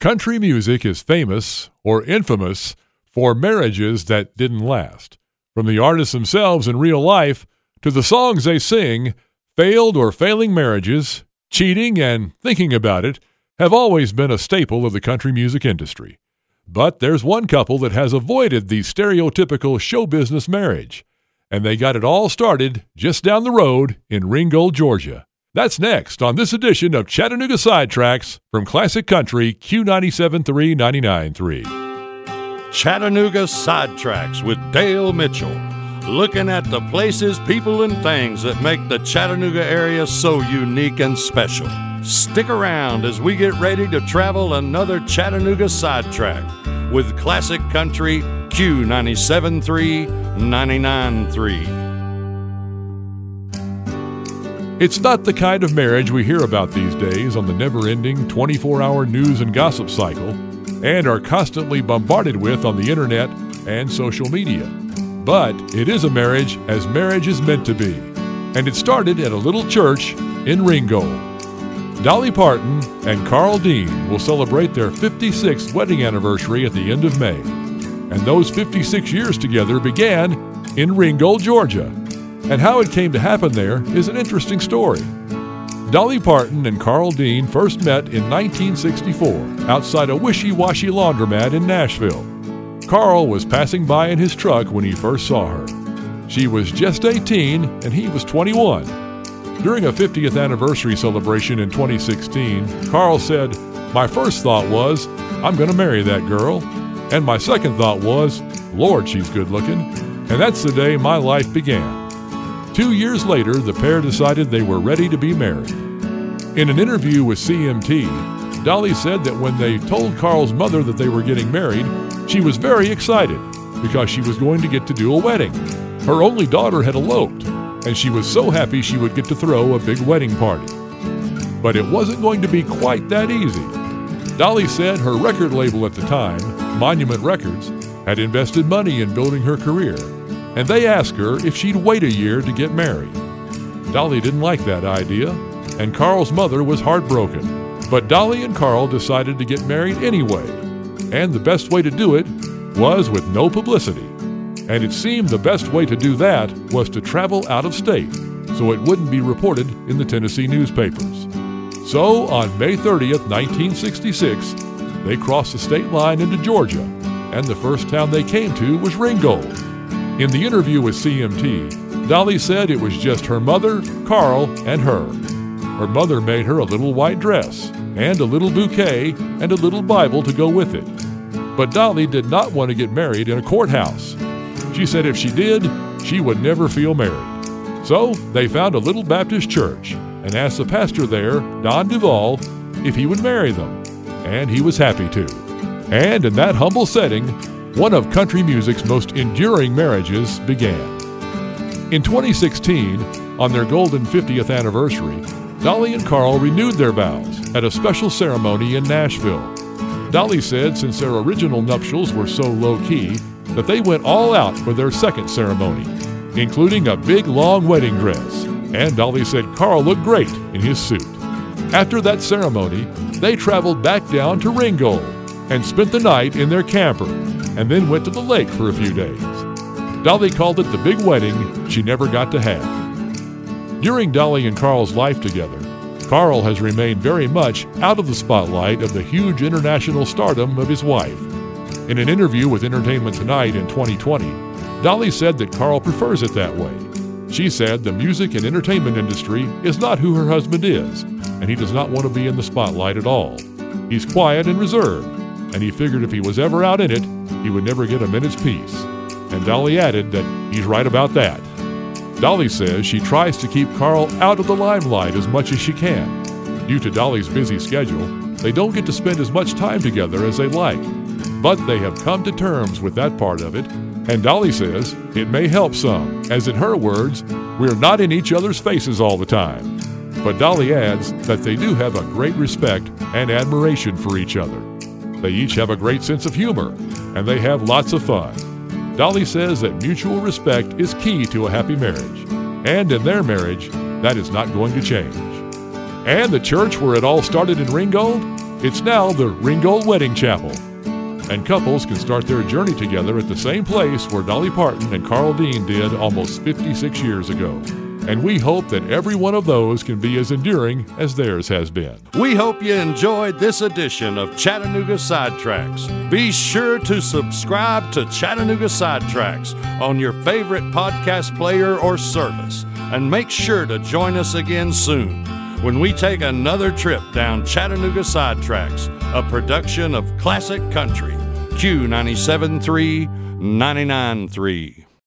Country music is famous or infamous for marriages that didn't last. From the artists themselves in real life to the songs they sing, failed or failing marriages, cheating, and thinking about it have always been a staple of the country music industry. But there's one couple that has avoided the stereotypical show business marriage, and they got it all started just down the road in Ringgold, Georgia. That's next on this edition of Chattanooga Sidetracks from Classic Country Q97.3 99.3. Chattanooga Sidetracks with Dale Mitchell. Looking at the places, people, and things that make the Chattanooga area so unique and special. Stick around as we get ready to travel another Chattanooga Sidetrack with Classic Country Q97.3 99.3. It's not the kind of marriage we hear about these days on the never ending 24 hour news and gossip cycle and are constantly bombarded with on the internet and social media. But it is a marriage as marriage is meant to be, and it started at a little church in Ringgold. Dolly Parton and Carl Dean will celebrate their 56th wedding anniversary at the end of May. And those 56 years together began in Ringgold, Georgia, and how it came to happen there is an interesting story. Dolly Parton and Carl Dean first met in 1964 outside a wishy washy laundromat in Nashville. Carl was passing by in his truck when he first saw her. She was just 18 and he was 21. During a 50th anniversary celebration in 2016, Carl said, My first thought was, I'm going to marry that girl. And my second thought was, Lord, she's good looking. And that's the day my life began. Two years later, the pair decided they were ready to be married. In an interview with CMT, Dolly said that when they told Carl's mother that they were getting married, she was very excited because she was going to get to do a wedding. Her only daughter had eloped, and she was so happy she would get to throw a big wedding party. But it wasn't going to be quite that easy. Dolly said her record label at the time, Monument Records, had invested money in building her career and they asked her if she'd wait a year to get married. Dolly didn't like that idea, and Carl's mother was heartbroken. But Dolly and Carl decided to get married anyway, and the best way to do it was with no publicity. And it seemed the best way to do that was to travel out of state so it wouldn't be reported in the Tennessee newspapers. So on May 30th, 1966, they crossed the state line into Georgia, and the first town they came to was Ringgold. In the interview with CMT, Dolly said it was just her mother, Carl, and her. Her mother made her a little white dress, and a little bouquet, and a little Bible to go with it. But Dolly did not want to get married in a courthouse. She said if she did, she would never feel married. So they found a little Baptist church and asked the pastor there, Don Duval, if he would marry them. And he was happy to. And in that humble setting, one of country music's most enduring marriages began. In 2016, on their golden 50th anniversary, Dolly and Carl renewed their vows at a special ceremony in Nashville. Dolly said since their original nuptials were so low key, that they went all out for their second ceremony, including a big long wedding dress. And Dolly said Carl looked great in his suit. After that ceremony, they traveled back down to Ringgold and spent the night in their camper and then went to the lake for a few days. Dolly called it the big wedding she never got to have. During Dolly and Carl's life together, Carl has remained very much out of the spotlight of the huge international stardom of his wife. In an interview with Entertainment Tonight in 2020, Dolly said that Carl prefers it that way. She said the music and entertainment industry is not who her husband is, and he does not want to be in the spotlight at all. He's quiet and reserved, and he figured if he was ever out in it, he would never get a minute's peace. And Dolly added that he's right about that. Dolly says she tries to keep Carl out of the limelight as much as she can. Due to Dolly's busy schedule, they don't get to spend as much time together as they like. But they have come to terms with that part of it, and Dolly says it may help some, as in her words, we're not in each other's faces all the time. But Dolly adds that they do have a great respect and admiration for each other. They each have a great sense of humor, and they have lots of fun. Dolly says that mutual respect is key to a happy marriage, and in their marriage, that is not going to change. And the church where it all started in Ringgold? It's now the Ringgold Wedding Chapel. And couples can start their journey together at the same place where Dolly Parton and Carl Dean did almost 56 years ago. And we hope that every one of those can be as enduring as theirs has been. We hope you enjoyed this edition of Chattanooga Sidetracks. Be sure to subscribe to Chattanooga Sidetracks on your favorite podcast player or service. And make sure to join us again soon when we take another trip down Chattanooga Sidetracks, a production of Classic Country, Q973 993.